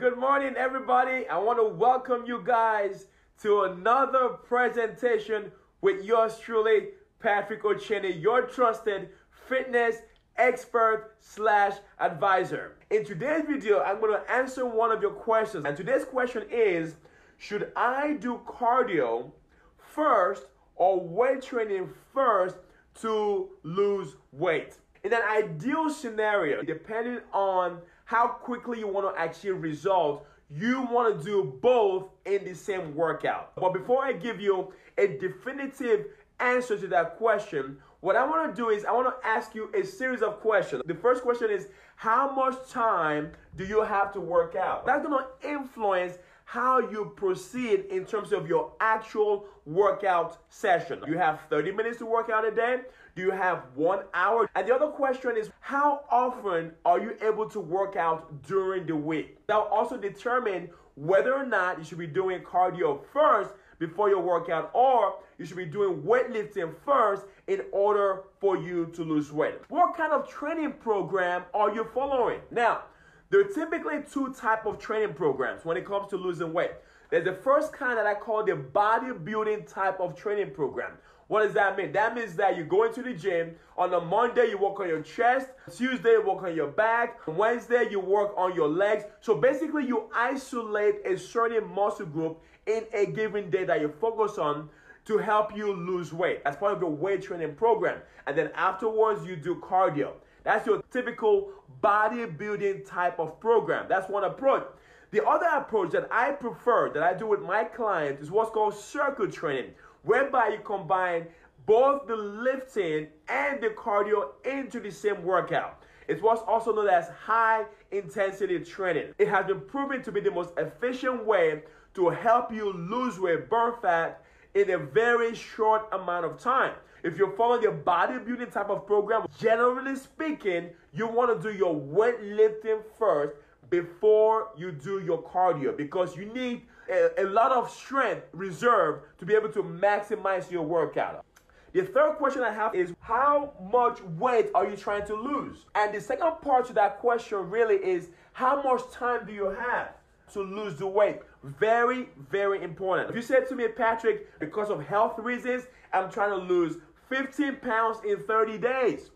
good morning, everybody. I want to welcome you guys to another presentation with yours truly, Patrick O'Cheney, your trusted fitness expert slash advisor. In today's video, I'm going to answer one of your questions. And today's question is Should I do cardio first or weight training first to lose weight? In an ideal scenario, depending on how quickly you want to achieve results, you want to do both in the same workout. But before I give you a definitive answer to that question, what I want to do is I want to ask you a series of questions. The first question is how much time do you have to work out? That's going to influence how you proceed in terms of your actual workout session. You have 30 minutes to work out a day? Do you have one hour? And the other question is how often are you able to work out during the week? That will also determine whether or not you should be doing cardio first before your workout or you should be doing weightlifting first in order for you to lose weight. What kind of training program are you following? Now, there are typically two type of training programs when it comes to losing weight. There's the first kind that I call the bodybuilding type of training program. What does that mean? That means that you go into the gym. On a Monday, you work on your chest. Tuesday, you work on your back. Wednesday, you work on your legs. So basically, you isolate a certain muscle group in a given day that you focus on to help you lose weight as part of your weight training program. And then afterwards, you do cardio. That's your typical bodybuilding type of program. That's one approach. The other approach that I prefer, that I do with my clients, is what's called circuit training, whereby you combine both the lifting and the cardio into the same workout. It's what's also known as high intensity training. It has been proven to be the most efficient way to help you lose weight, burn fat in a very short amount of time. If you're following the bodybuilding type of program, generally speaking, you want to do your weightlifting first before you do your cardio because you need a, a lot of strength reserved to be able to maximize your workout. The third question I have is how much weight are you trying to lose? And the second part to that question really is how much time do you have? to lose the weight. Very, very important. If you said to me, Patrick, because of health reasons, I'm trying to lose 15 pounds in 30 days.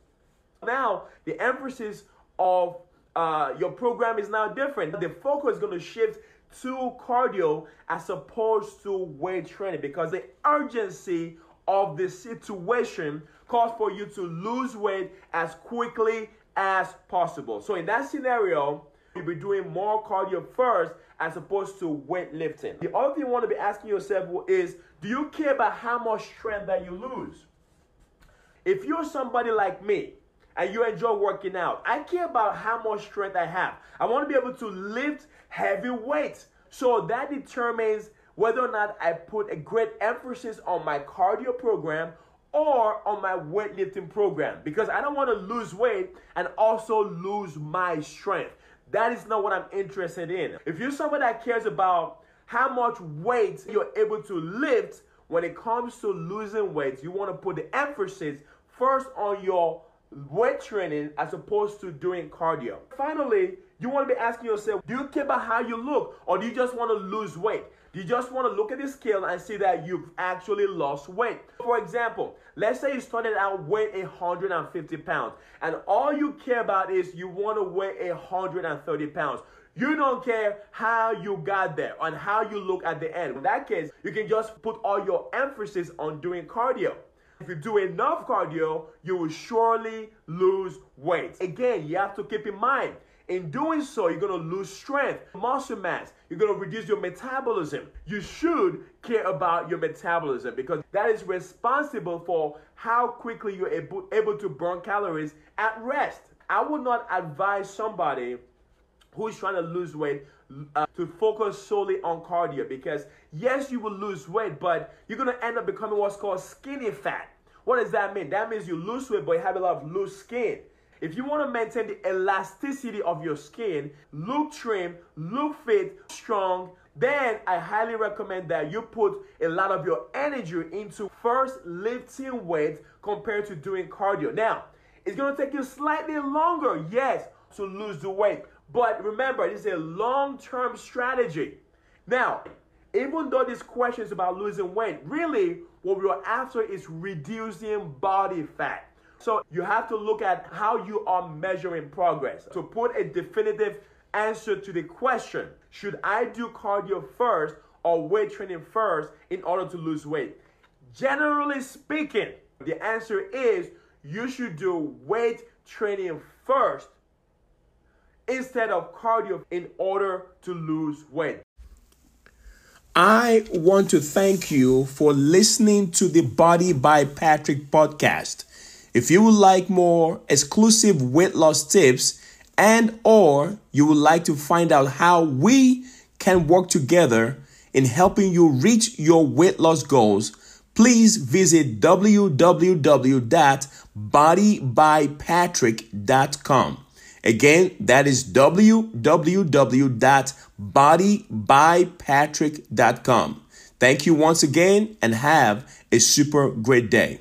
Now, the emphasis of uh, your program is now different. The focus is going to shift to cardio as opposed to weight training because the urgency of the situation calls for you to lose weight as quickly as possible. So, in that scenario, you'll be doing more cardio first as opposed to weightlifting. The other thing you want to be asking yourself is do you care about how much strength that you lose? If you're somebody like me and you enjoy working out, I care about how much strength I have. I want to be able to lift heavy weights. So that determines whether or not I put a great emphasis on my cardio program or on my weightlifting program because I don't want to lose weight and also lose my strength. That is not what I'm interested in. If you're somebody that cares about how much weight you're able to lift when it comes to losing weight, you want to put the emphasis first on your weight training as opposed to doing cardio. Finally, you want to be asking yourself, do you care about how you look or do you just want to lose weight? Do you just want to look at the scale and see that you've actually lost weight? For example, let's say you started out weighing 150 pounds and all you care about is you want to weigh 130 pounds. You don't care how you got there and how you look at the end. In that case, you can just put all your emphasis on doing cardio. If you do enough cardio, you will surely lose weight. Again, you have to keep in mind, in doing so, you're gonna lose strength, muscle mass, you're gonna reduce your metabolism. You should care about your metabolism because that is responsible for how quickly you're able, to burn calories at rest. I would not advise somebody who's trying to lose weight uh, to focus solely on cardio because yes you will lose weight but you're to end up becoming what's called skinny fat. What does that mean? That means you lose weight but you have a lot of loose skin. If you want to maintain the elasticity of your skin look trim look fit strong then I highly recommend that you put a lot of your energy into first lifting weights compared to doing cardio. Now it's going to take you slightly longer yes to lose the weight But remember, it's a long term strategy. Now, even though this question is about losing weight, really what we're after is reducing body fat. So you have to look at how you are measuring progress. To put a definitive answer to the question, should I do cardio first or weight training first in order to lose weight? Generally speaking, the answer is you should do weight training first instead of cardio in order to lose weight. I want to thank you for listening to the Body by Patrick podcast. If you would like more exclusive weight loss tips and or you would like to find out how we can work together in helping you reach your weight loss goals, please visit www.bodybypatrick.com. Again, that is www.bodybypatrick.com. Thank you once again and have a super great day.